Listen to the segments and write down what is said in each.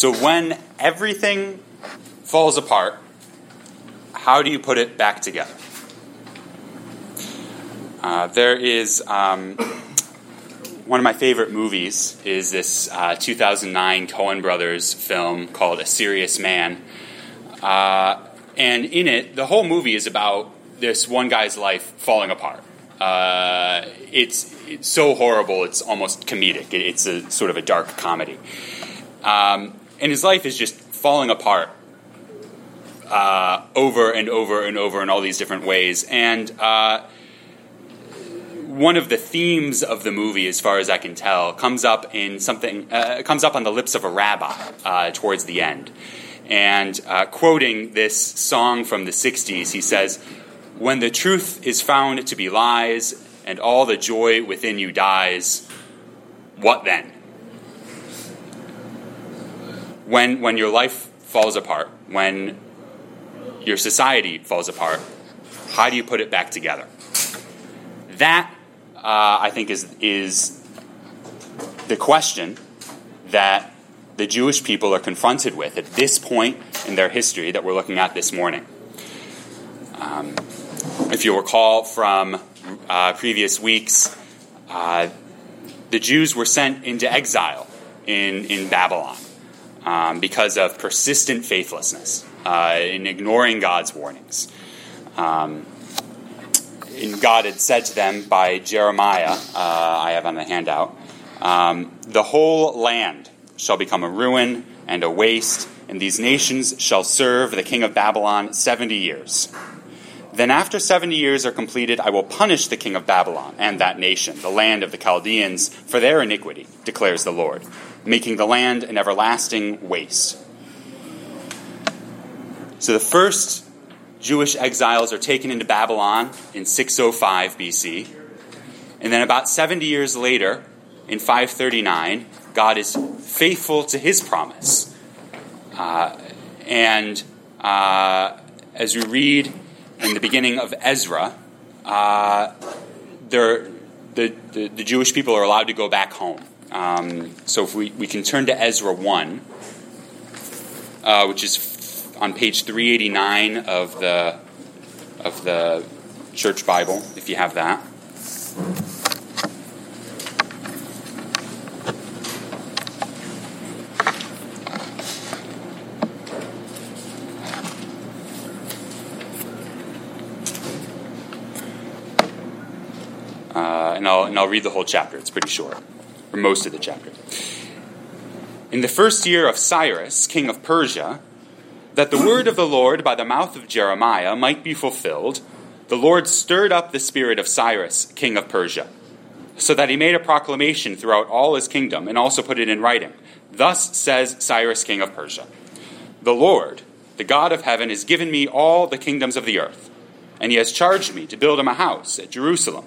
So when everything falls apart, how do you put it back together? Uh, there is um, one of my favorite movies is this uh, 2009 Coen Brothers film called A Serious Man, uh, and in it, the whole movie is about this one guy's life falling apart. Uh, it's, it's, so horrible, it's almost comedic. It, it's a sort of a dark comedy, um, and his life is just falling apart uh, over and over and over in all these different ways, and uh, one of the themes of the movie, as far as I can tell, comes up in something uh, comes up on the lips of a rabbi uh, towards the end. And uh, quoting this song from the '60s, he says, "When the truth is found to be lies, and all the joy within you dies, what then? When when your life falls apart, when your society falls apart, how do you put it back together?" That uh, I think, is, is the question that the Jewish people are confronted with at this point in their history that we're looking at this morning. Um, if you recall from uh, previous weeks, uh, the Jews were sent into exile in, in Babylon um, because of persistent faithlessness uh, in ignoring God's warnings. Um, and God had said to them by Jeremiah, uh, I have on the handout, um, the whole land shall become a ruin and a waste, and these nations shall serve the king of Babylon 70 years. Then, after 70 years are completed, I will punish the king of Babylon and that nation, the land of the Chaldeans, for their iniquity, declares the Lord, making the land an everlasting waste. So, the first Jewish exiles are taken into Babylon in 605 BC. And then, about 70 years later, in 539, God is faithful to his promise. Uh, and uh, as we read in the beginning of Ezra, uh, the, the, the, Jewish people are allowed to go back home. Um, so if we, we can turn to Ezra 1, uh, which is on page 389 of the of the church Bible, if you have that. And, I'll, and I'll read the whole chapter. It's pretty short, or most of the chapter. In the first year of Cyrus, king of Persia, that the word of the Lord by the mouth of Jeremiah might be fulfilled, the Lord stirred up the spirit of Cyrus, king of Persia, so that he made a proclamation throughout all his kingdom and also put it in writing. Thus says Cyrus, king of Persia The Lord, the God of heaven, has given me all the kingdoms of the earth, and he has charged me to build him a house at Jerusalem,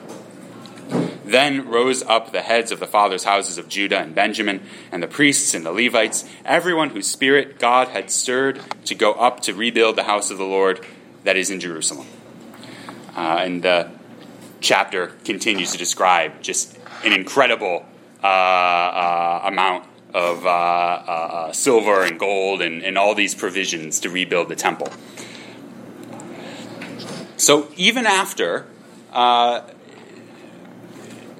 Then rose up the heads of the fathers' houses of Judah and Benjamin, and the priests and the Levites, everyone whose spirit God had stirred to go up to rebuild the house of the Lord that is in Jerusalem. Uh, and the chapter continues to describe just an incredible uh, uh, amount of uh, uh, silver and gold and, and all these provisions to rebuild the temple. So even after uh,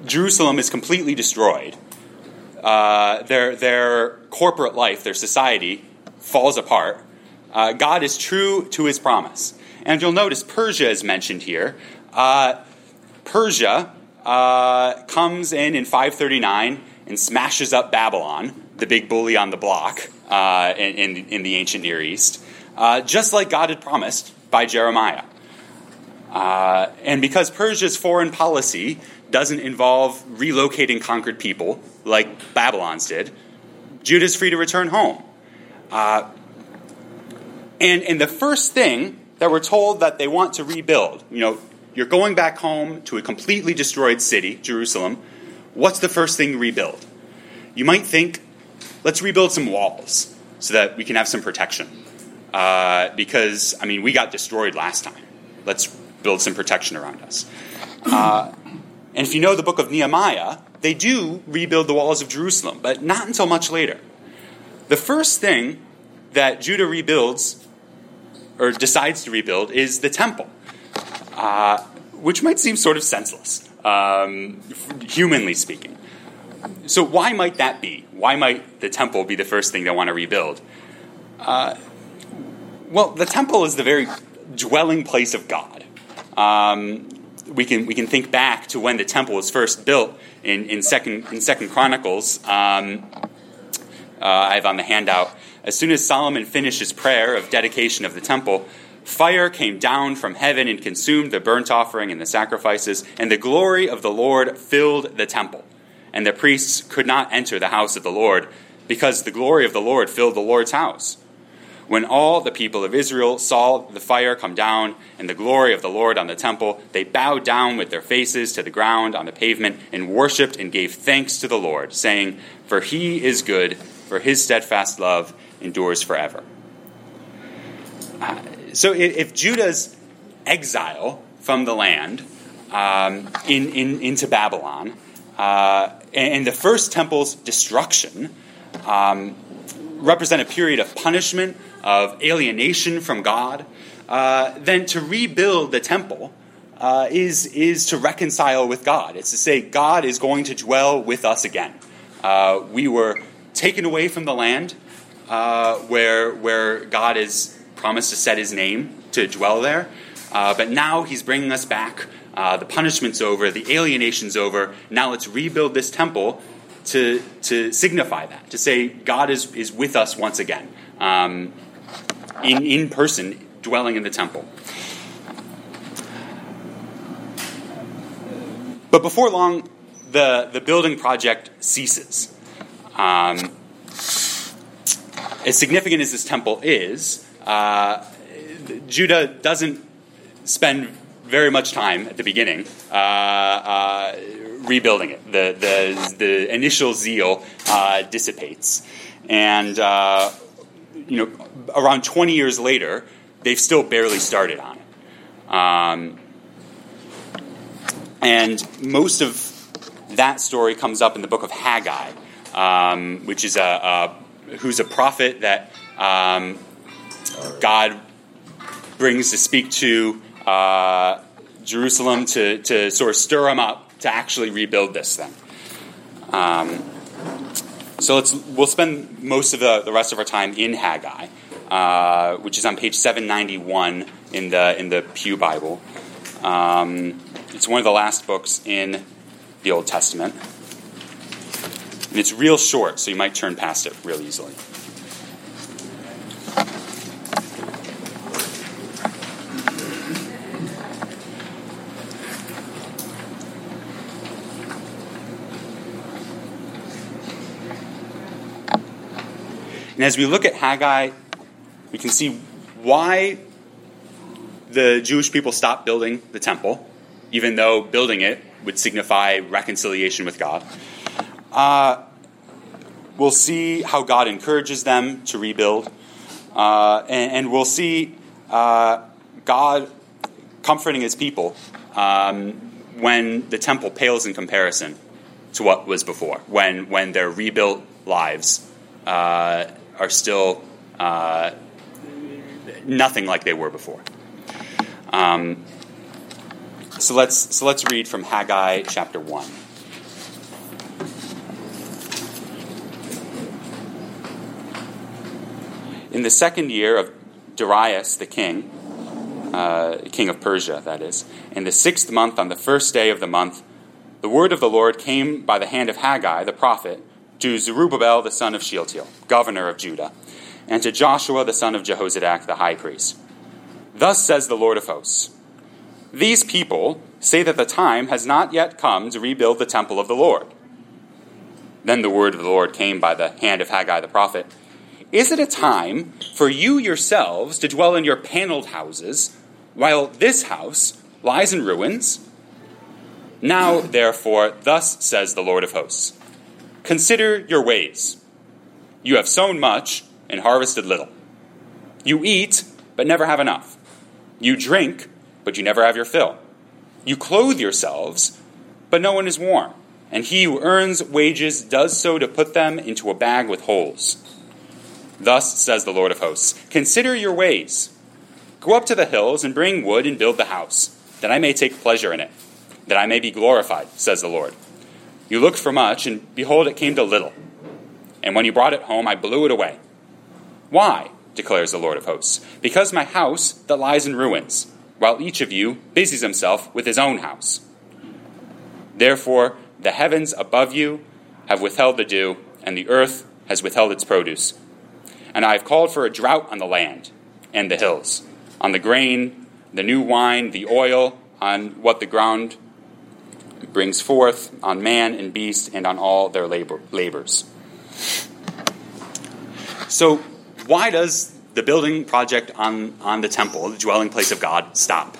Jerusalem is completely destroyed, their, their corporate life, their society, falls apart. God is true to his promise. And you'll notice Persia is mentioned here. Uh, Persia uh, comes in in 539 and smashes up Babylon, the big bully on the block uh, in, in, in, the ancient Near East, uh, just like God had promised by Jeremiah. Uh, and because Persia's foreign policy doesn't involve relocating conquered people like Babylon's did, Judah's free to return home. Uh, And, and the first thing that we're told that they want to rebuild, you know, you're going back home to a completely destroyed city, Jerusalem. What's the first thing to rebuild? You might think, let's rebuild some walls so that we can have some protection. Uh, because, I mean, we got destroyed last time. Let's build some protection around us. Uh, and if you know the book of Nehemiah, they do rebuild the walls of Jerusalem, but not until much later. The first thing that Judah rebuilds, or decides to rebuild, is the temple, uh, which might seem sort of senseless, um, humanly speaking. So, why might that be? Why might the temple be the first thing they want to rebuild? Uh, well, the temple is the very dwelling place of God. Um, we can we can think back to when the temple was first built in, in second in Second Chronicles. Um, uh, I have on the handout. As soon as Solomon finished his prayer of dedication of the temple, fire came down from heaven and consumed the burnt offering and the sacrifices, and the glory of the Lord filled the temple. And the priests could not enter the house of the Lord because the glory of the Lord filled the Lord's house. When all the people of Israel saw the fire come down and the glory of the Lord on the temple, they bowed down with their faces to the ground on the pavement and worshipped and gave thanks to the Lord, saying, For he is good, for his steadfast love endures forever. Uh, so if Judah's exile from the land um, in, in, into Babylon uh, and the first temple's destruction um, represent a period of punishment of alienation from God, uh, then to rebuild the temple uh, is, is to reconcile with God. It's to say, God is going to dwell with us again. Uh, we were taken away from the land uh, where, where God has promised to set his name to dwell there, uh, but now he's bringing us back. Uh, the punishment's over, the alienation's over. Now let's rebuild this temple to, to signify that, to say God is, is with us once again. Um, in, in person dwelling in the temple. But before long, the, the building project ceases. Um, as significant as this temple is, uh, Judah doesn't spend very much time at the beginning uh, uh, rebuilding it. The, the, the initial zeal uh, dissipates. And uh, you know, around 20 years later, they've still barely started on it. Um, and most of that story comes up in the book of Haggai, um, which is a, a, who's a prophet that um, God brings to speak to uh, Jerusalem to, to sort of stir them up to actually rebuild this thing. Um, so let's we'll spend most of the, the rest of our time in Haggai, uh, which is on page 791 in the in the Pew Bible. Um, it's one of the last books in the Old Testament, and it's real short, so you might turn past it real easily. And as we look at Haggai, we can see why the Jewish people stopped building the temple, even though building it would signify reconciliation with God. Uh, we'll see how God encourages them to rebuild. Uh, and, and, we'll see uh, God comforting his people um, when the temple pales in comparison to what was before, when, when their rebuilt lives uh, are still uh, nothing like they were before. Um, so let's so let's read from Haggai chapter one. In the second year of Darius the king, uh, king of Persia, that is, in the sixth month, on the first day of the month, the word of the Lord came by the hand of Haggai the prophet to Zerubbabel the son of Shealtiel, governor of Judah, and to Joshua the son of Jehozadak the high priest. Thus says the Lord of hosts These people say that the time has not yet come to rebuild the temple of the Lord. Then the word of the Lord came by the hand of Haggai the prophet Is it a time for you yourselves to dwell in your paneled houses, while this house lies in ruins? Now, therefore, thus says the Lord of hosts Consider your ways. You have sown much and harvested little. You eat, but never have enough. You drink, but you never have your fill. You clothe yourselves, but no one is warm. And he who earns wages does so to put them into a bag with holes. Thus says the Lord of hosts Consider your ways. Go up to the hills and bring wood and build the house, that I may take pleasure in it, that I may be glorified, says the Lord. You looked for much, and behold, it came to little. And when you brought it home, I blew it away. Why? declares the Lord of hosts. Because my house that lies in ruins, while each of you busies himself with his own house. Therefore, the heavens above you have withheld the dew, and the earth has withheld its produce. And I have called for a drought on the land and the hills, on the grain, the new wine, the oil, on what the ground brings forth, on man and beast, and on all their labor, labors. So, why does the building project on, on the temple, the dwelling place of God, stop?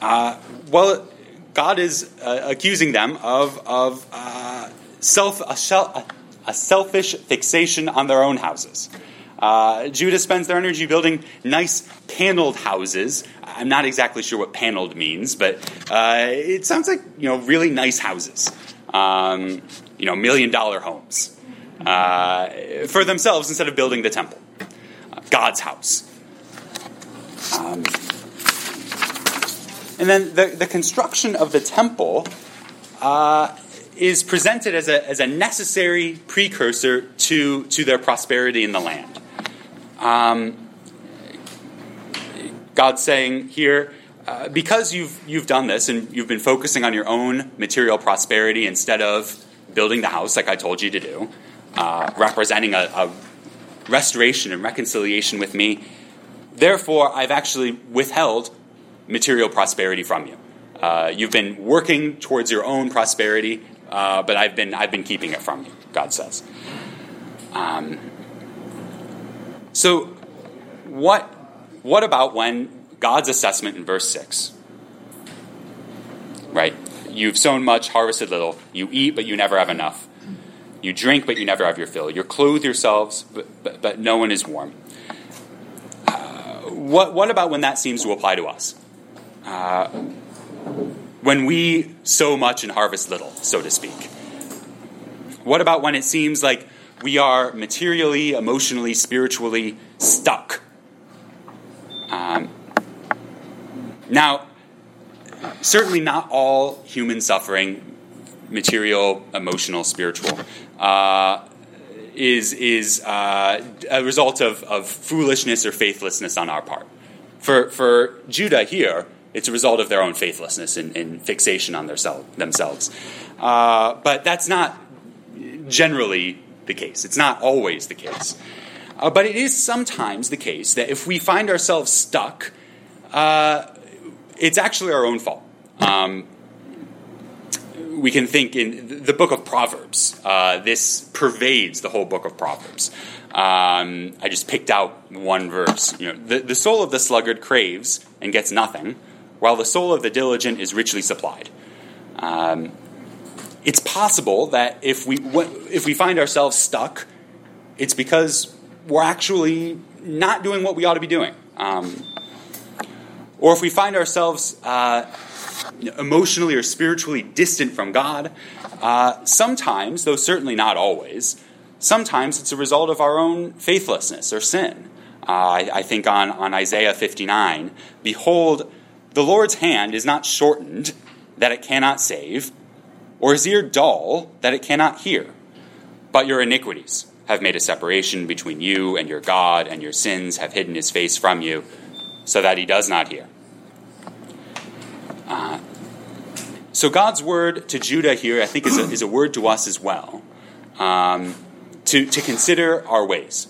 Uh, well, God is uh, accusing them of, of uh, self, a, a, selfish fixation on their own houses. Uh, Judah spends their energy building nice paneled houses. I'm not exactly sure what paneled means, but uh, it sounds like you know really nice houses, um, you know, million dollar homes uh, for themselves instead of building the temple, uh, God's house. Um, and then the, the construction of the temple uh, is presented as a, as a necessary precursor to, to their prosperity in the land. Um, God's saying here, uh, because you've, you've done this and you've been focusing on your own material prosperity instead of building the house like I told you to do, uh, representing a, a restoration and reconciliation with me. Therefore, I've actually withheld material prosperity from you. Uh, you've been working towards your own prosperity, uh, but I've been I've been keeping it from you. God says. Um, so, what what about when God's assessment in verse six? Right, you've sown much, harvested little. You eat, but you never have enough. You drink, but you never have your fill. You clothe yourselves, but, but, but no one is warm. Uh, what, what about when that seems to apply to us? Uh, when we sow much and harvest little, so to speak? What about when it seems like we are materially, emotionally, spiritually stuck? Um, now, certainly not all human suffering material, emotional, spiritual, uh, is, is uh, a result of, of foolishness or faithlessness on our part. For, for Judah here, it's a result of their own faithlessness and, and fixation on their self, themselves. Uh, but that's not generally the case. It's not always the case. Uh, but it is sometimes the case that if we find ourselves stuck, uh, it's actually our own fault. Um, we can think in the book of Proverbs. Uh, this pervades the whole book of Proverbs. Um, I just picked out one verse. You know, the, the soul of the sluggard craves and gets nothing, while the soul of the diligent is richly supplied. Um, it's possible that if we if we find ourselves stuck, it's because we're actually not doing what we ought to be doing. Um, or if we find ourselves uh, emotionally or spiritually distant from God. Uh, sometimes, though certainly not always, sometimes it's a result of our own faithlessness or sin. Uh, I, I, think on, on Isaiah 59 Behold, the Lord's hand is not shortened that it cannot save, or his ear dull that it cannot hear. But your iniquities have made a separation between you and your God, and your sins have hidden his face from you, so that he does not hear. Uh, so God's word to Judah here, I think, is a, is a word to us as well, um, to, to consider our ways.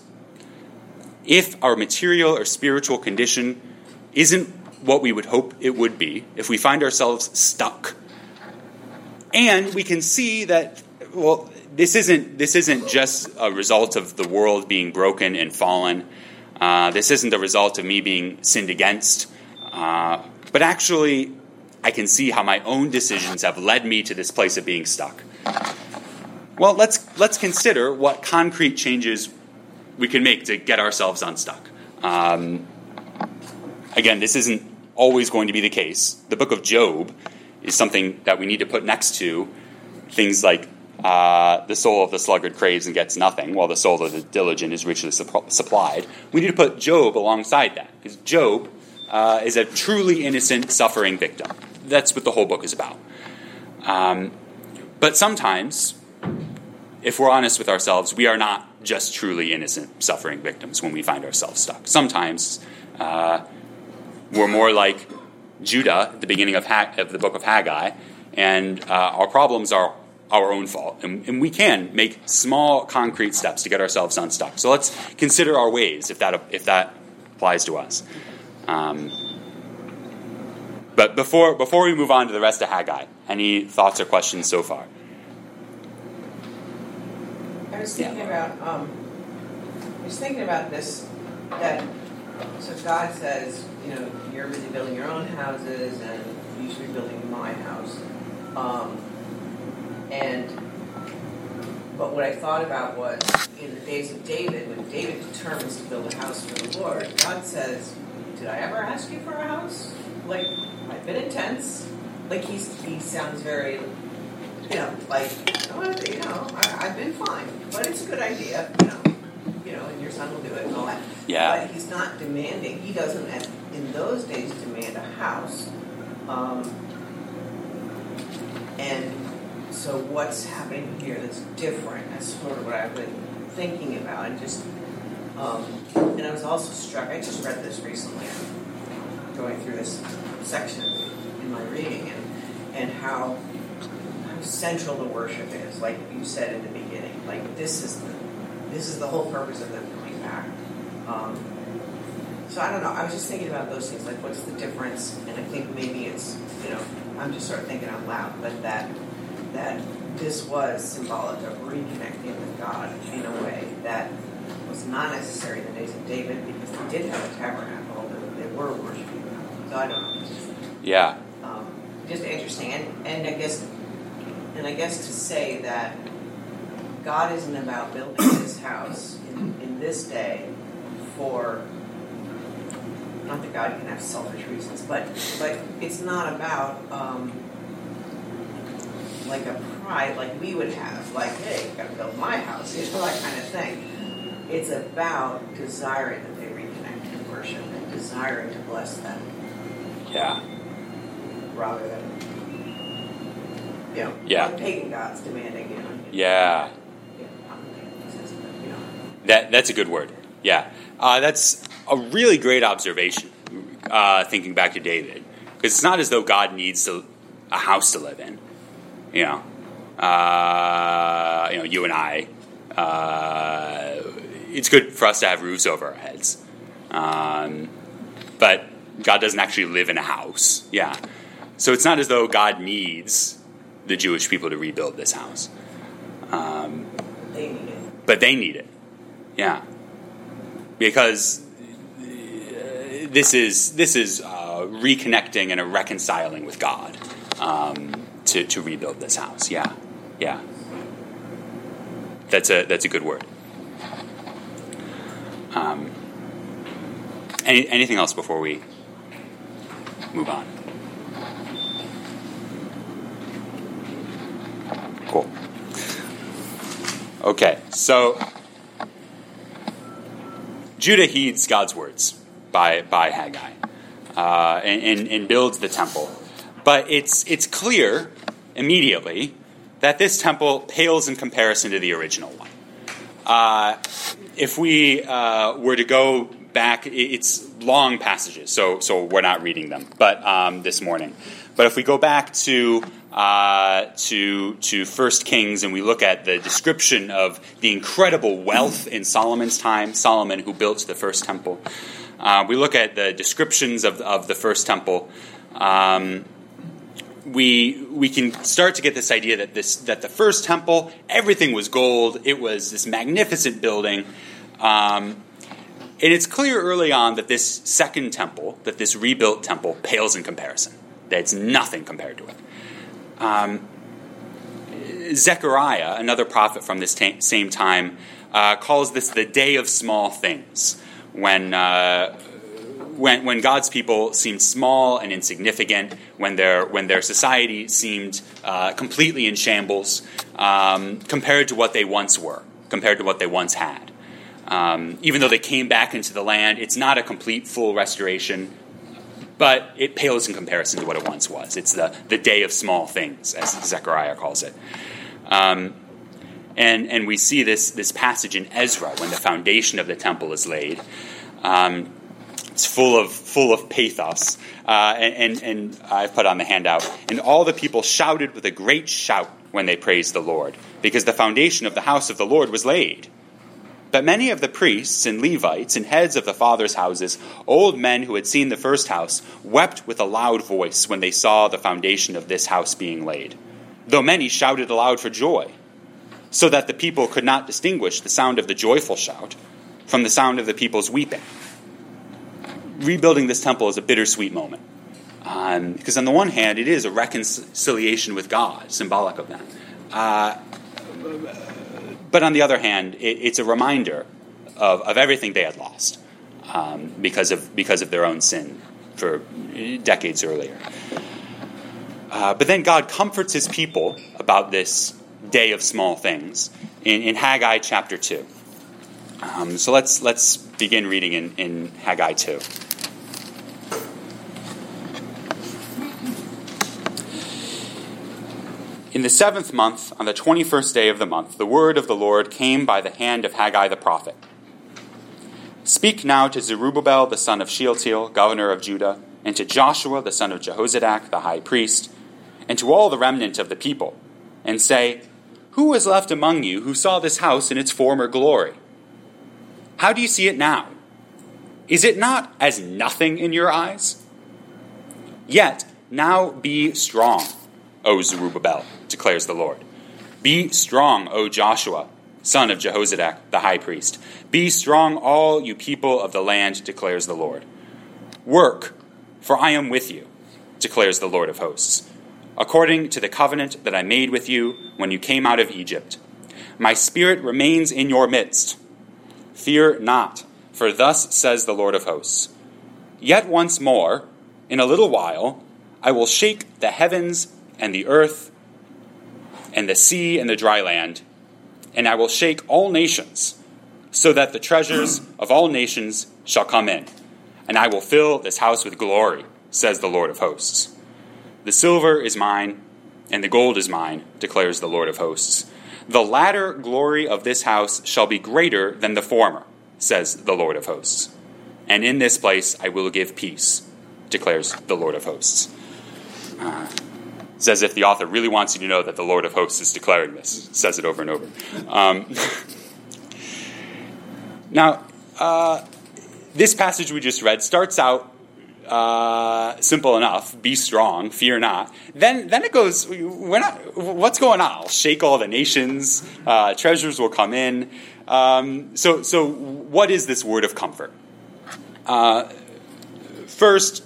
If our material or spiritual condition isn't what we would hope it would be, if we find ourselves stuck, and we can see that well, this isn't this isn't just a result of the world being broken and fallen. Uh, this isn't a result of me being sinned against, uh, but actually, I can see how my own decisions have led me to this place of being stuck. Well, let's let's consider what concrete changes we can make to get ourselves unstuck. Um, again, this isn't always going to be the case. The book of Job is something that we need to put next to things like uh, the soul of the sluggard craves and gets nothing, while the soul of the diligent is richly supplied. We need to put Job alongside that, because Job uh, is a truly innocent, suffering victim. That's what the whole book is about. Um, but sometimes, if we're honest with ourselves, we are not just truly innocent, suffering victims when we find ourselves stuck. Sometimes uh, we're more like Judah at the beginning of, of the book of Haggai, and uh, our problems are our own fault. And, and, we can make small, concrete steps to get ourselves unstuck. So let's consider our ways if that, if that applies to us. Um, but before, before we move on to the rest of Haggai, any thoughts or questions so far? I was thinking yeah. about, um, I was thinking about this, that, so God says, you know, you're busy building your own houses and you should be building my house. Um, and but what I thought about was in the days of David, when David determines to build a house for the Lord, God says, "Did I ever ask you for a house? Like I've been intense. Like he's he sounds very, you know, like oh, you know, I, have been fine, but it's a good idea, you know." You know, and your son will do it and all that. Yeah. But he's not demanding. He doesn't, in those days, demand a house. Um, and so what's happening here that's different? That's sort of what I've been thinking about. And just, um, and I was also struck. I just read this recently, going through this section in my reading, and and how how central the worship is. Like you said in the beginning, like this is the this is the whole purpose of them coming back. Um, so I don't know. I was just thinking about those things. Like, what's the difference? And I think maybe it's you know I'm just sort of thinking out loud, but that that this was symbolic of reconnecting with God in a way that was not necessary in the days of David because they did have a tabernacle, they, they were worshiping God. So I don't know. Just, yeah. Um, just interesting, and, and I guess, and I guess to say that God isn't about building this house in, in this day for not that God can have selfish reasons, but but it's not about um, like a pride like we would have, like, hey, you gotta build my house, you know, that kind of thing. It's about desiring that they reconnect and worship and desiring to bless them. Yeah. Rather than, you know, yeah. pagan gods demanding, you know. Yeah. That, that's a good word. Yeah. Uh, that's a really great observation, uh, thinking back to David. Because it's not as though God needs to, a house to live in you know, uh, you know, you and I, uh, it's good for us to have roofs over our heads. Um, but God doesn't actually live in a house. Yeah. So it's not as though God needs the Jewish people to rebuild this house. Um, they need it. But they need it. Yeah. Because uh, this is this is uh, reconnecting and a reconciling with God. Um, to, to rebuild this house. Yeah, yeah. That's a that's a good word. Um, any, anything else before we move on? Cool. Okay, so Judah heeds God's words by, by Haggai uh, and, and, and builds the temple. But it's, it's clear immediately that this temple pales in comparison to the original one. Uh, if we uh, were to go back, it's long passages, so, so we're not reading them but um, this morning. But if we go back to uh, to to First Kings and we look at the description of the incredible wealth in Solomon's time, Solomon who built the first temple, uh, we look at the descriptions of, of the first temple. Um, we we can start to get this idea that this that the first temple everything was gold. It was this magnificent building. Um, and it's clear early on that this second temple, that this rebuilt temple, pales in comparison. That it's nothing compared to it. Um, Zechariah, another prophet from this same time, uh, calls this the day of small things, when, uh, when, when God's people seemed small and insignificant, when their, when their society seemed uh, completely in shambles um, compared to what they once were, compared to what they once had. Um, even though they came back into the land, it's not a complete, full restoration, but it pales in comparison to what it once was. It's the, the day of small things, as Zechariah calls it. Um, and, and we see this, this passage in Ezra when the foundation of the temple is laid. Um, it's full of, full of pathos. Uh, and, and, and I've put on the handout. And all the people shouted with a great shout when they praised the Lord, because the foundation of the house of the Lord was laid. But many of the priests and Levites and heads of the fathers' houses, old men who had seen the first house, wept with a loud voice when they saw the foundation of this house being laid, though many shouted aloud for joy, so that the people could not distinguish the sound of the joyful shout from the sound of the people's weeping. Rebuilding this temple is a bittersweet moment. Um, because on the one hand, it is a reconciliation with God, symbolic of that. Uh, but on the other hand, it, it's a reminder of, of everything they had lost um, because, of, because of their own sin for decades earlier. Uh, but then God comforts his people about this day of small things in, in Haggai chapter 2. Um, so let's, let's begin reading in, in Haggai 2. In the seventh month, on the twenty first day of the month, the word of the Lord came by the hand of Haggai the prophet. Speak now to Zerubbabel the son of Shealtiel, governor of Judah, and to Joshua the son of Jehozadak, the high priest, and to all the remnant of the people, and say, Who is left among you who saw this house in its former glory? How do you see it now? Is it not as nothing in your eyes? Yet now be strong O Zerubbabel, declares the Lord. Be strong, O Joshua, son of Jehozadak, the high priest. Be strong, all you people of the land, declares the Lord. Work, for I am with you, declares the Lord of hosts, according to the covenant that I made with you when you came out of Egypt. My spirit remains in your midst. Fear not, for thus says the Lord of hosts. Yet once more, in a little while, I will shake the heavens and the earth and the sea and the dry land, and I will shake all nations, so that the treasures of all nations shall come in, and I will fill this house with glory, says the Lord of hosts. The silver is mine, and the gold is mine, declares the Lord of hosts. The latter glory of this house shall be greater than the former, says the Lord of hosts. And in this place I will give peace, declares the Lord of hosts. Uh, it's as if the author really wants you to know that the Lord of hosts is declaring this. Says it over and over. Um, now, uh, this passage we just read starts out uh, simple enough. Be strong, fear not. Then, then it goes. Not, what's going on? I'll shake all the nations. Uh, treasures will come in. Um, so, so what is this word of comfort? Uh, first,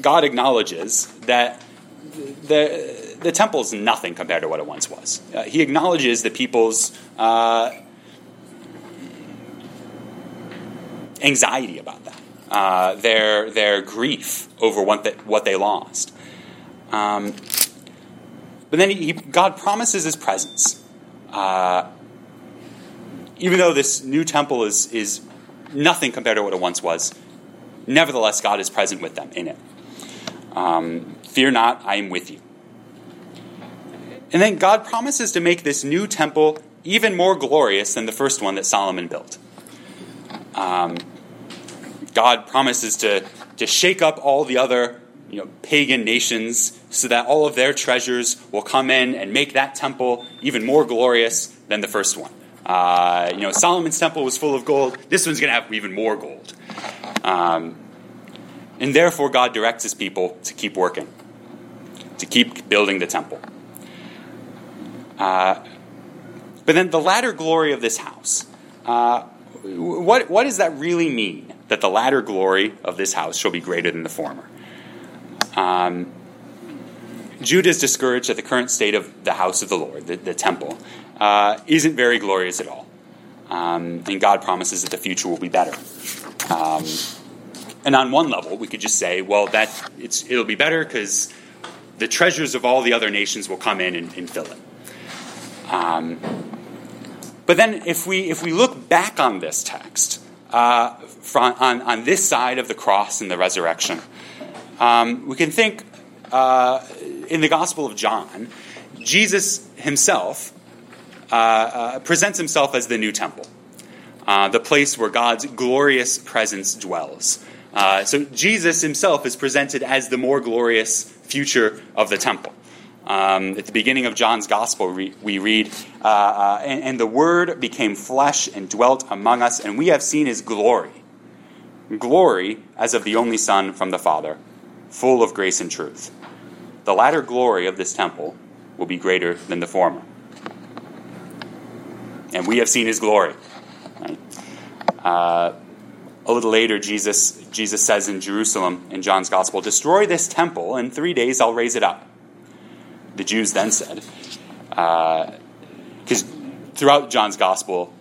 God acknowledges that the, the temple is nothing compared to what it once was. Uh, he acknowledges the people's uh, anxiety about that, uh, their, their grief over what, the, what they lost. Um, but then he, God promises his presence. Uh, even though this new temple is, is nothing compared to what it once was, nevertheless, God is present with them in it. Um, Fear not, I am with you. And then God promises to make this new temple even more glorious than the first one that Solomon built. Um, God promises to, to shake up all the other you know, pagan nations so that all of their treasures will come in and make that temple even more glorious than the first one. Uh, you know, Solomon's temple was full of gold. This one's going to have even more gold. Um, and therefore, God directs his people to keep working. to keep building the temple. Uh, but then the latter glory of this house. Uh, what, what does that really mean? That the latter glory of this house shall be greater than the former. Um, Judah is discouraged that the current state of the house of the Lord, the, the temple, uh, isn't very glorious at all. Um, and God promises that the future will be better. Um, and on one level, we could just say, well, that it'll be better because the treasures of all the other nations will come in and, and fill it. Um, but then, if we if we look back on this text, uh, from, on on this side of the cross and the resurrection, um, we can think uh, in the Gospel of John, Jesus himself uh, uh presents himself as the new temple, uh, the place where God's glorious presence dwells. Uh, so Jesus himself is presented as the more glorious future of the temple. Um, at the beginning of John's Gospel, we, we read, uh, uh, and, and, the Word became flesh and dwelt among us, and we have seen his glory. Glory as of the only Son from the Father, full of grace and truth. The latter glory of this temple will be greater than the former. And we have seen his glory. Right? A little later, Jesus, Jesus says in Jerusalem in John's Gospel, Destroy this temple, and three days I'll raise it up the Jews then said. Because uh, throughout John's gospel,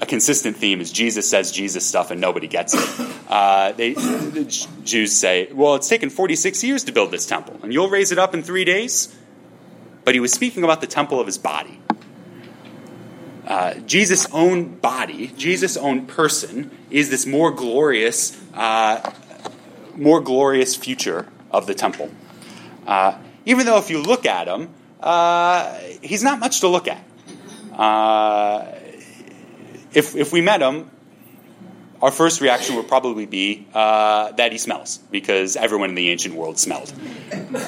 a consistent theme is Jesus says Jesus stuff and nobody gets it. Uh, they, the Jews say, well, it's taken 46 years to build this temple, and you'll raise it up in three days? But he was speaking about the temple of his body. Uh, Jesus' own body, Jesus' own person, is this more glorious, uh, more glorious future of the temple. Uh, even though if you look at him, uh, he's not much to look at. Uh, if, if we met him, our first reaction would probably be uh, that he smells, because everyone in the ancient world smelled.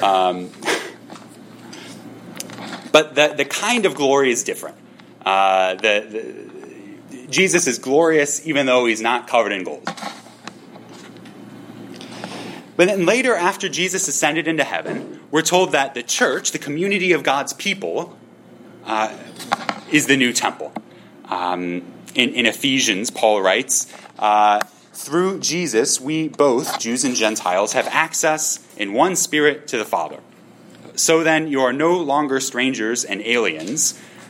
Um, but the, the kind of glory is different. Uh, the, the, Jesus is glorious even though he's not covered in gold. But then later, after Jesus ascended into heaven, we're told that the church, the community of God's people, uh, is the new temple. Um, in, in, Ephesians, Paul writes, uh, through Jesus, we both, Jews and Gentiles, have access in one spirit to the Father. So then, you are no longer strangers and aliens,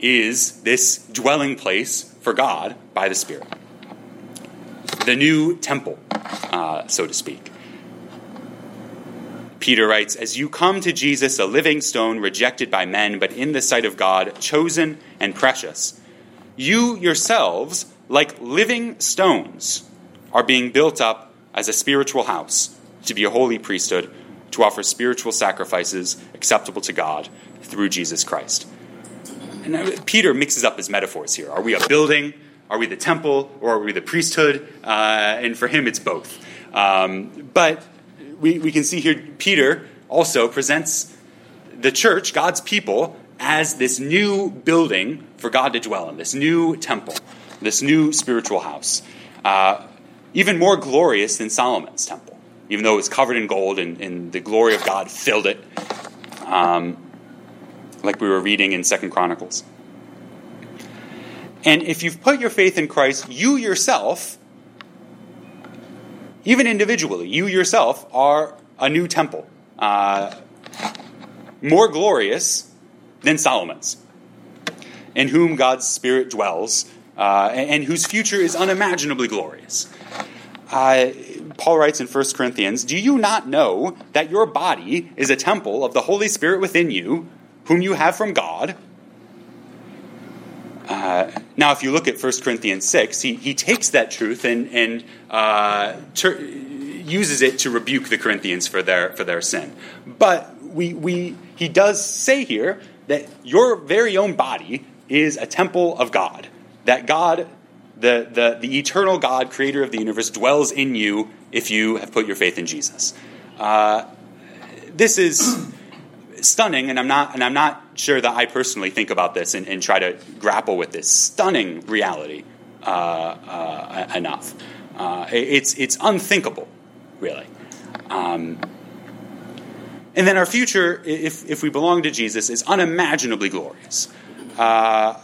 is this dwelling place for God by the Spirit. The new temple, uh, so to speak. Peter writes, As you come to Jesus, a living stone rejected by men, but in the sight of God, chosen and precious, you yourselves, like living stones, are being built up as a spiritual house to be a holy priesthood, to offer spiritual sacrifices acceptable to God through Jesus Christ. And Peter mixes up his metaphors here. Are we a building? Are we the temple? Or are we the priesthood? Uh, and for him, it's both. Um, but we, we can see here Peter also presents the church, God's people, as this new building for God to dwell in, this new temple, this new spiritual house. Uh, even more glorious than Solomon's temple, even though it was covered in gold and, and the glory of God filled it, um, like we were reading in Second Chronicles. And if you've put your faith in Christ, you yourself even individually, you yourself are a new temple, uh, more glorious than Solomon's, in whom God's Spirit dwells, uh, and, whose future is unimaginably glorious. Uh, Paul writes in 1 Corinthians Do you not know that your body is a temple of the Holy Spirit within you, whom you have from God? Uh, now, if you look at 1 Corinthians 6, he, he takes that truth and, and uh, ter- uses it to rebuke the Corinthians for their, for their sin. But we, we, he does say here that your very own body is a temple of God. That God, the, the, the eternal God, creator of the universe, dwells in you if you have put your faith in Jesus. Uh, this is stunning, and I'm not, and I'm not sure that I personally think about this and, and try to grapple with this stunning reality uh, uh, enough. Uh, it's, it's unthinkable, really. Um, and then our future, if, if we belong to Jesus, is unimaginably glorious. Uh,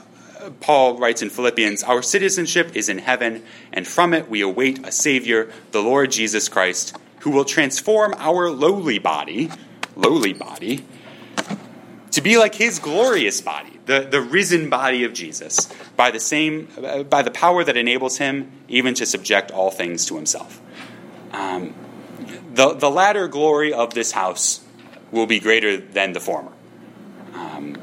Paul writes in Philippians, Our citizenship is in heaven, and from it we await a Savior, the Lord Jesus Christ, who will transform our lowly body, lowly body, to be like his glorious body, the, the risen body of Jesus, by the same by the power that enables him even to subject all things to himself. Um, the, the latter glory of this house will be greater than the former. Um,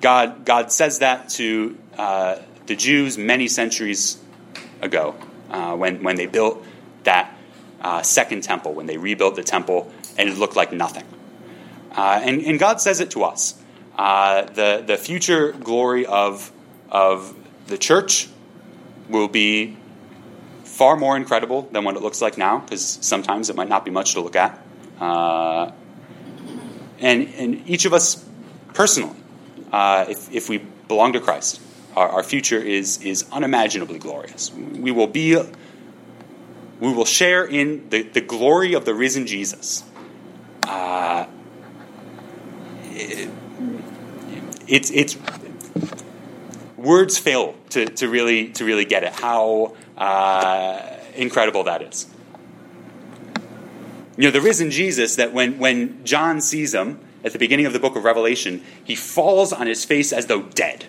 God, God says that to uh, the Jews many centuries ago uh, when, when they built that uh, second temple, when they rebuilt the temple and it looked like nothing. Uh, and, and God says it to us. Uh, the, the future glory of, of the church will be far more incredible than what it looks like now, because sometimes it might not be much to look at. Uh, and, and each of us personally, uh, if, if we belong to Christ, our, our future is, is unimaginably glorious. We will be, we will share in the, the glory of the risen Jesus. Uh, it, it's, it's words fail to, to really to really get it how uh, incredible that is. You know, the risen Jesus, that when, when John sees him at the beginning of the book of Revelation, he falls on his face as though dead.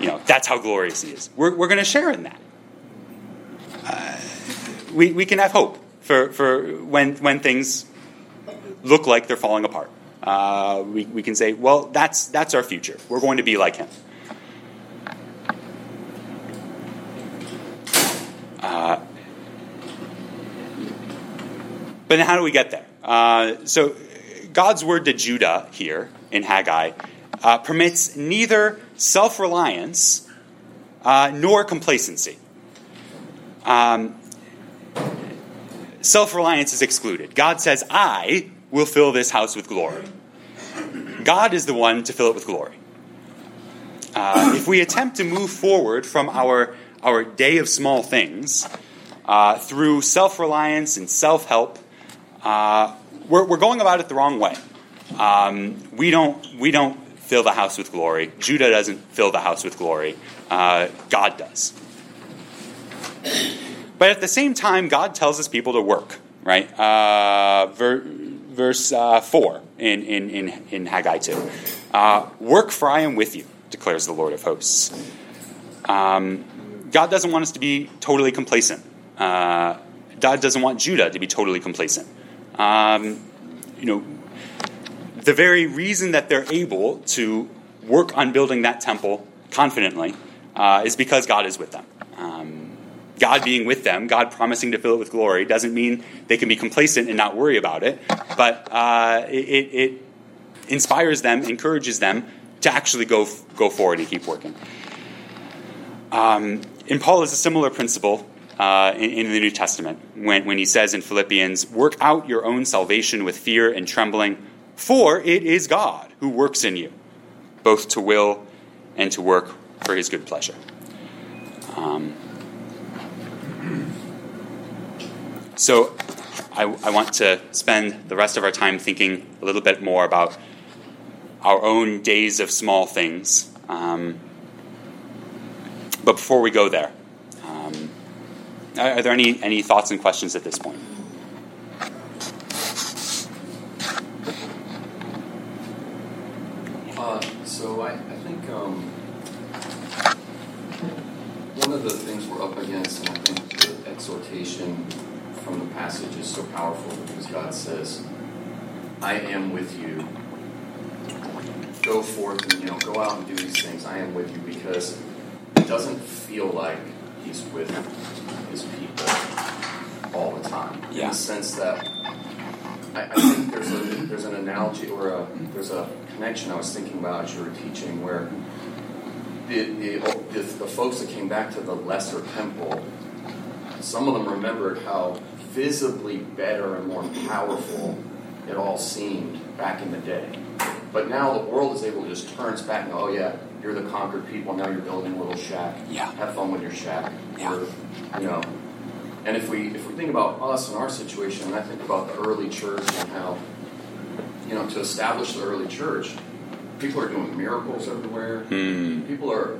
You know, that's how glorious he is. We're, we're going to share in that. Uh, we, we can have hope for, for when, when things look like they're falling apart. Uh, we, we can say, well, that's, that's our future. We're going to be like him. Uh, but how do we get there? Uh, so, God's word to Judah here in Haggai uh, permits neither self reliance uh, nor complacency. Um, self reliance is excluded. God says, I will fill this house with glory. God is the one to fill it with glory. Uh, if we attempt to move forward from our, our day of small things uh, through self reliance and self help, uh, we're, we're, going about it the wrong way. Um, we, don't, we don't fill the house with glory. Judah doesn't fill the house with glory. Uh, God does. But at the same time, God tells his people to work, right? Uh, ver, verse uh, 4 in, in, in, in Haggai 2. Uh, work for I am with you, declares the Lord of hosts. Um, God doesn't want us to be totally complacent. Uh, God doesn't want Judah to be totally complacent. Um, you know, the very reason that they're able to work on building that temple confidently uh, is because God is with them. God being with them, God promising to fill it with glory, doesn't mean they can be complacent and not worry about it, but uh, it, it, inspires them, encourages them to actually go, go forward and keep working. Um, and Paul is a similar principle uh, in, in, the New Testament when, when he says in Philippians, Work out your own salvation with fear and trembling, for it is God who works in you, both to will and to work for his good pleasure. Um, so I, I, want to spend the rest of our time thinking a little bit more about our own days of small things. Um, but before we go there, um, are, are there any, any thoughts and questions at this point? Uh, so I, I think um, one of the things we're up against, and I think the exhortation from the passage is so powerful because God says, I am with you. Go forth and you know, go out and do these things. I am with you because it doesn't feel like he's with his people all the time. Yeah. In the sense that I, I think there's a, there's an analogy or a, there's a connection I was thinking about as you were teaching where the, the, the, the folks that came back to the lesser temple, some of them remembered how visibly better and more powerful it all seemed back in the day. But now the world is able to just turn its back and go, oh yeah, you're the conquered people. Now you're building a little shack. Yeah. Have fun with your shack. Yeah. Or, you know. And if we if we think about us and our situation, and I think about the early church and how, you know, to establish the early church, people are doing miracles everywhere. Hmm. People are,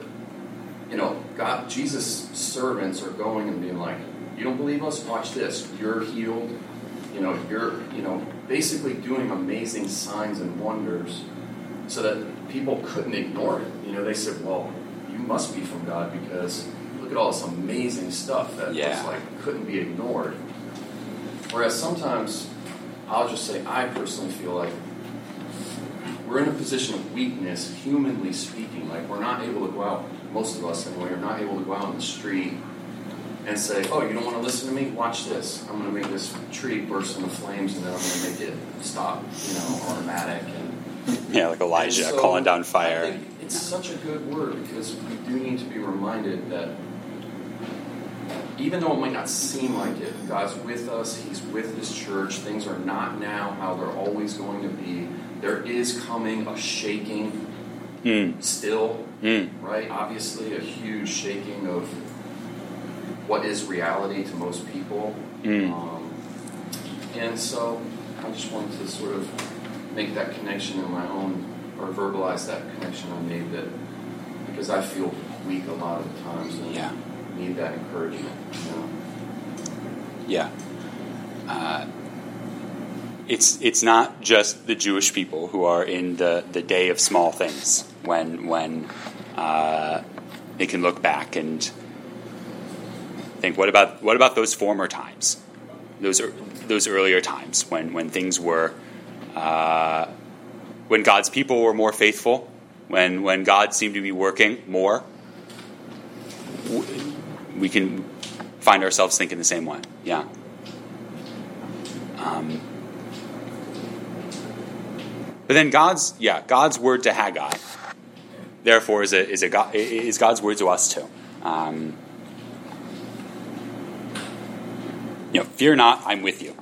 you know, God, Jesus' servants are going and being like, "You don't believe us? Watch this. You're healed. You know, you're, you know, basically doing amazing signs and wonders, so that people couldn't ignore it. You know, they said, "Well, you must be from God because look at all this amazing stuff that Yeah. just like couldn't be ignored." Whereas sometimes, I'll just say, I personally feel like we're in a position of weakness, humanly speaking. Like we're not able to go out, most of us anyway, are not able to go out in the street and say, "Oh, you don't want to listen to me? Watch this. I'm going to make this tree burst into flames, and then I'm going to make it stop." You know, automatic and Yeah, like Elijah so calling down fire. it's such a good word because we do need to be reminded that even though it might not seem like it, God's with us, He's with His church. Things are not now how they're always going to be. There is coming a shaking Mm. still, Mm. right? Obviously, a huge shaking of what is reality to most people. Mm. Um, and so I just wanted to sort of make that connection in my own, or verbalize that connection I made that because I feel weak a lot of the times and Yeah. need that encouragement. You know? Yeah. Uh, it's it's not just the Jewish people who are in the, the day of small things when when uh, they can look back and think what about what about those former times, those those earlier times when when things were uh, when God's people were more faithful, when when God seemed to be working more. We can find ourselves thinking the same way. Yeah. Um, but then God's yeah God's word to Haggai, therefore is a is a is God's word to us too. Um, you know, fear not, I'm with you,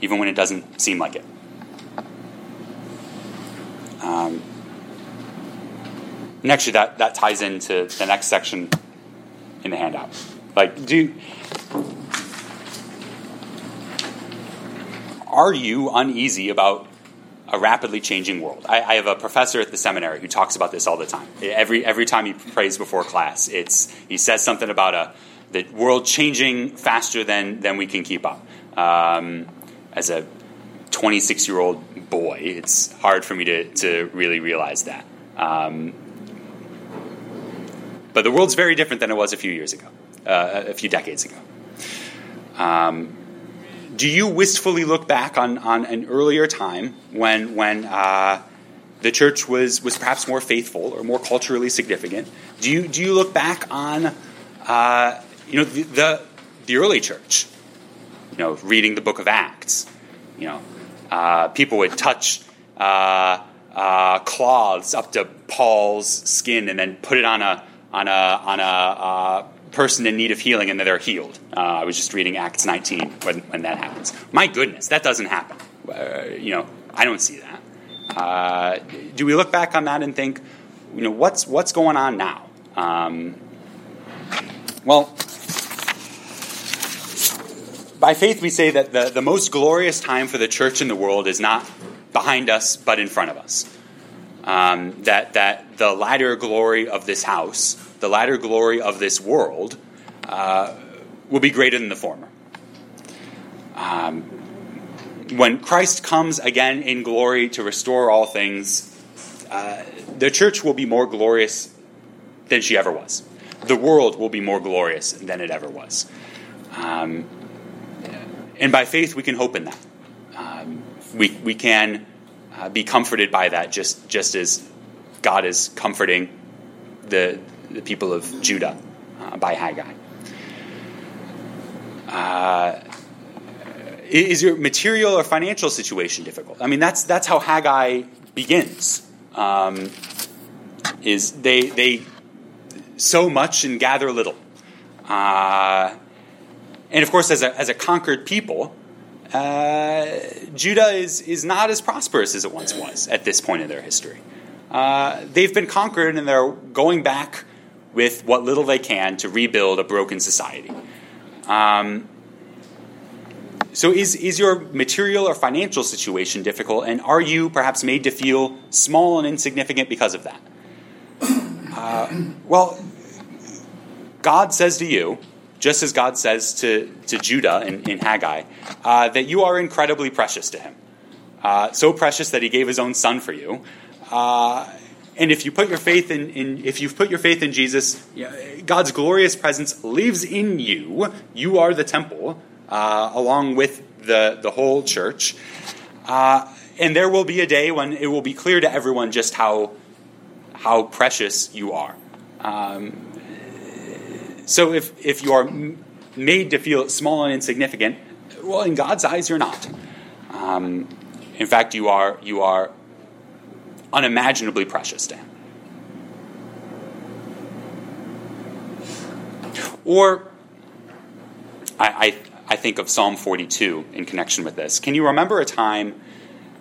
even when it doesn't seem like it. Um, and actually, that that ties into the next section in the handout. Like, do are you uneasy about a rapidly changing world? I, I have a professor at the seminary who talks about this all the time. Every every time he prays before class, it's he says something about a the world changing faster than than we can keep up. Um, as a 26 year old boy, it's hard for me to to really realize that. Um, but the world's very different than it was a few years ago, uh, a few decades ago. Um, do you wistfully look back on, on an earlier time when when uh, the church was was perhaps more faithful or more culturally significant? Do you do you look back on uh, you know the, the the early church? You know, reading the Book of Acts. You know, uh, people would touch uh, uh, cloths up to Paul's skin and then put it on a on a on a uh, person in need of healing and then they're healed. Uh, I was just reading Acts 19 when, when that happens. My goodness, that doesn't happen. Uh, you know, I don't see that. Uh, do we look back on that and think, you know, what's what's going on now? Um, well, by faith, we say that the, the most glorious time for the church in the world is not behind us, but in front of us. Um, that, that the latter glory of this house, the latter glory of this world, uh, will be greater than the former. Um, when Christ comes again in glory to restore all things, uh, the church will be more glorious than she ever was. The world will be more glorious than it ever was. Um, and by faith, we can hope in that. Um, we, we can uh, be comforted by that, just, just as God is comforting the, the people of Judah uh, by Haggai. Uh, is your material or financial situation difficult? I mean, that's that's how Haggai begins. Um, is they they sow much and gather little, uh, and of course, as a as a conquered people, uh, Judah is is not as prosperous as it once was at this point in their history. Uh, they've been conquered, and they're going back with what little they can to rebuild a broken society. Um, so, is, is your material or financial situation difficult, and are you perhaps made to feel small and insignificant because of that? Uh, well, God says to you, just as God says to, to Judah in, in Haggai, uh, that you are incredibly precious to Him. Uh, so precious that He gave His own Son for you. Uh, and if you put your faith in, in, if you've put your faith in Jesus, God's glorious presence lives in you. You are the temple uh, along with the, the whole church. And there will be a day when it will be clear to everyone just how, how precious you are. Um, so if, if you are made to feel small and insignificant, well, in God's eyes, you're not. Um, in fact, you are, you are unimaginably precious to Him. Or I, I, I think of Psalm 42 in connection with this. Can you remember a time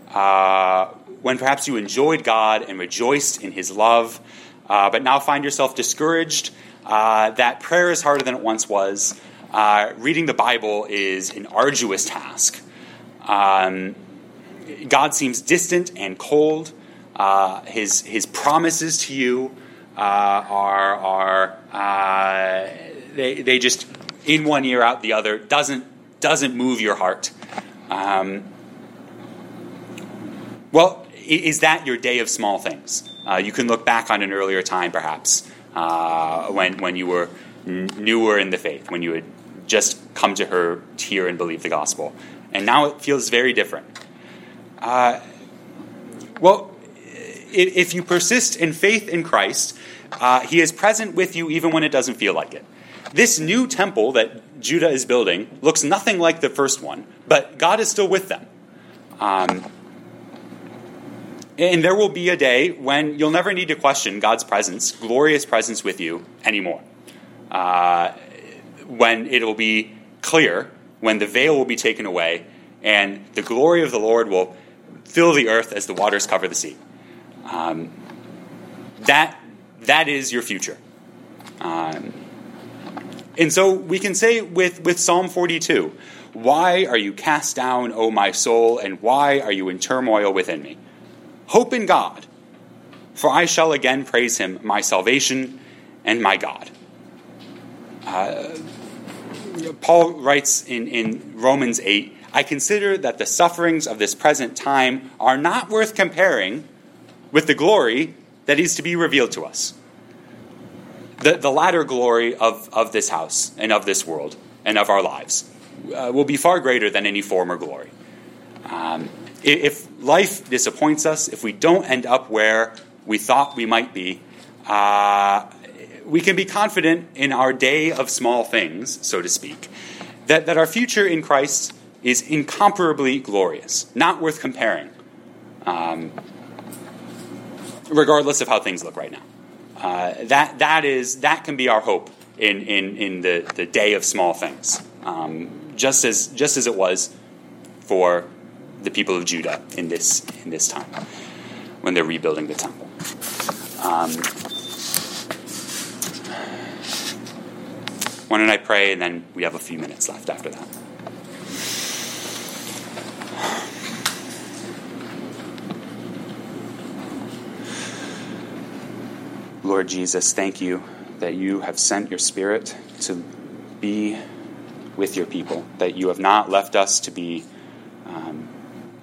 uh, when perhaps you enjoyed God and rejoiced in His love, uh, but now find yourself discouraged uh, that prayer is harder than it once was? Uh, reading the Bible is an arduous task. Um, God seems distant and cold. Uh, his, his promises to you uh, are, are they, they just in one ear out the other doesn't doesn't move your heart. Um, well, is that your day of small things? Uh, you can look back on an earlier time, perhaps, uh, when when you were n- newer in the faith, when you had just come to her hear and believe the gospel, and now it feels very different. Uh, well, if you persist in faith in Christ, uh, He is present with you even when it doesn't feel like it. This new temple that Judah is building looks nothing like the first one, but God is still with them. Um, and there will be a day when you'll never need to question God's presence, glorious presence with you anymore. Uh, when it will be clear, when the veil will be taken away, and the glory of the Lord will fill the earth as the waters cover the sea. Um, that, that is your future. Um, and so we can say with, with Psalm 42 Why are you cast down, O my soul, and why are you in turmoil within me? Hope in God, for I shall again praise him, my salvation and my God. Uh, Paul writes in, in Romans 8 I consider that the sufferings of this present time are not worth comparing with the glory that is to be revealed to us the, the latter glory of, of this house and of this world and of our lives uh, will be far greater than any former glory. Um, if life disappoints us, if we don't end up where we thought we might be, uh, we can be confident in our day of small things, so to speak, that, that our future in Christ is incomparably glorious, not worth comparing, um, regardless of how things look right now. Uh, that, that, is, that can be our hope in, in, in the, the day of small things, um, just, as, just as it was for the people of Judah in this, in this time when they're rebuilding the temple. Um, why don't I pray and then we have a few minutes left after that. Lord Jesus, thank you that you have sent your Spirit to be with your people, that you have not left us to be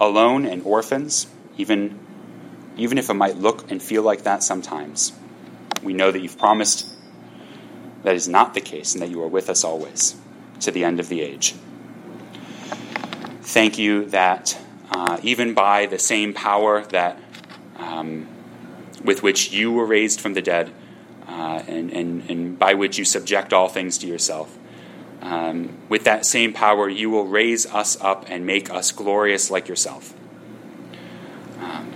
alone and orphans, even, even if it might look and feel like that sometimes. We know that you've promised that is not the case and that you are with us always to the end of the age. Thank you that uh, even by the same power that um, with which you were raised from the dead, uh, and, and, and by which you subject all things to yourself. Um, with that same power, you will raise us up and make us glorious like yourself. Um,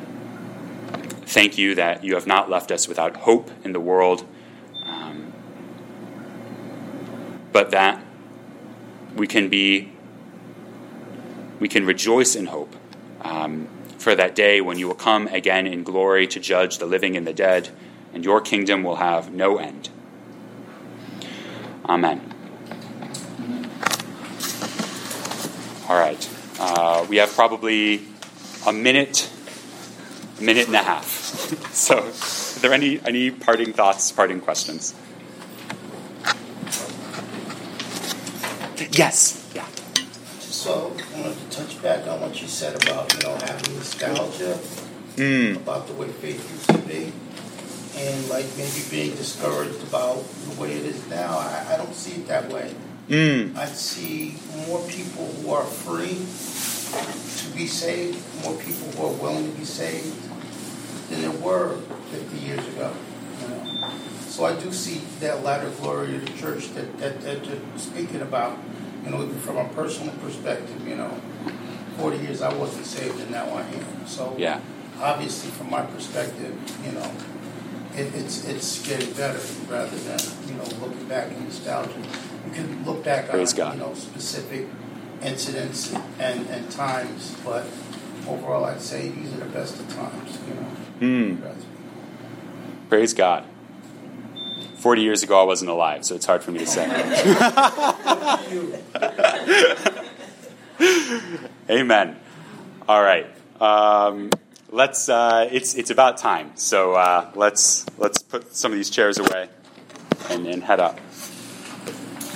thank you that you have not left us without hope in the world, um, but that we can be, we can rejoice in hope um, for that day when you will come again in glory to judge the living and the dead, and your kingdom will have no end. Amen. All right. Uh, we have probably a minute, a minute and a half. so, are there any, any parting thoughts, parting questions? Yes. Yeah. So, I wanted to touch back on what you said about, you know, having nostalgia Mm. about the way faith used to be, and like maybe being discouraged about the way it is now. I, I don't see it that way. Mm. I see more people who are free to be saved, more people who are willing to be saved than there were 50 years ago. You know? So I do see that latter glory of the church that, that, that you're speaking about, you know, even from a personal perspective, you know, 40 years I wasn't saved and now I am. So Yeah. obviously from my perspective, you know, it, it's it's getting better rather than, you know, looking back in nostalgia. You can look back Praise on, God. you know, specific incidents and, and times, but overall I'd say these are the best of times, you know. Mm. Praise God. 40 years ago, I wasn't alive, so it's hard for me to say. Amen. All right. Um, let's. Uh, it's it's about time. So uh, let's let's put some of these chairs away and, and head up.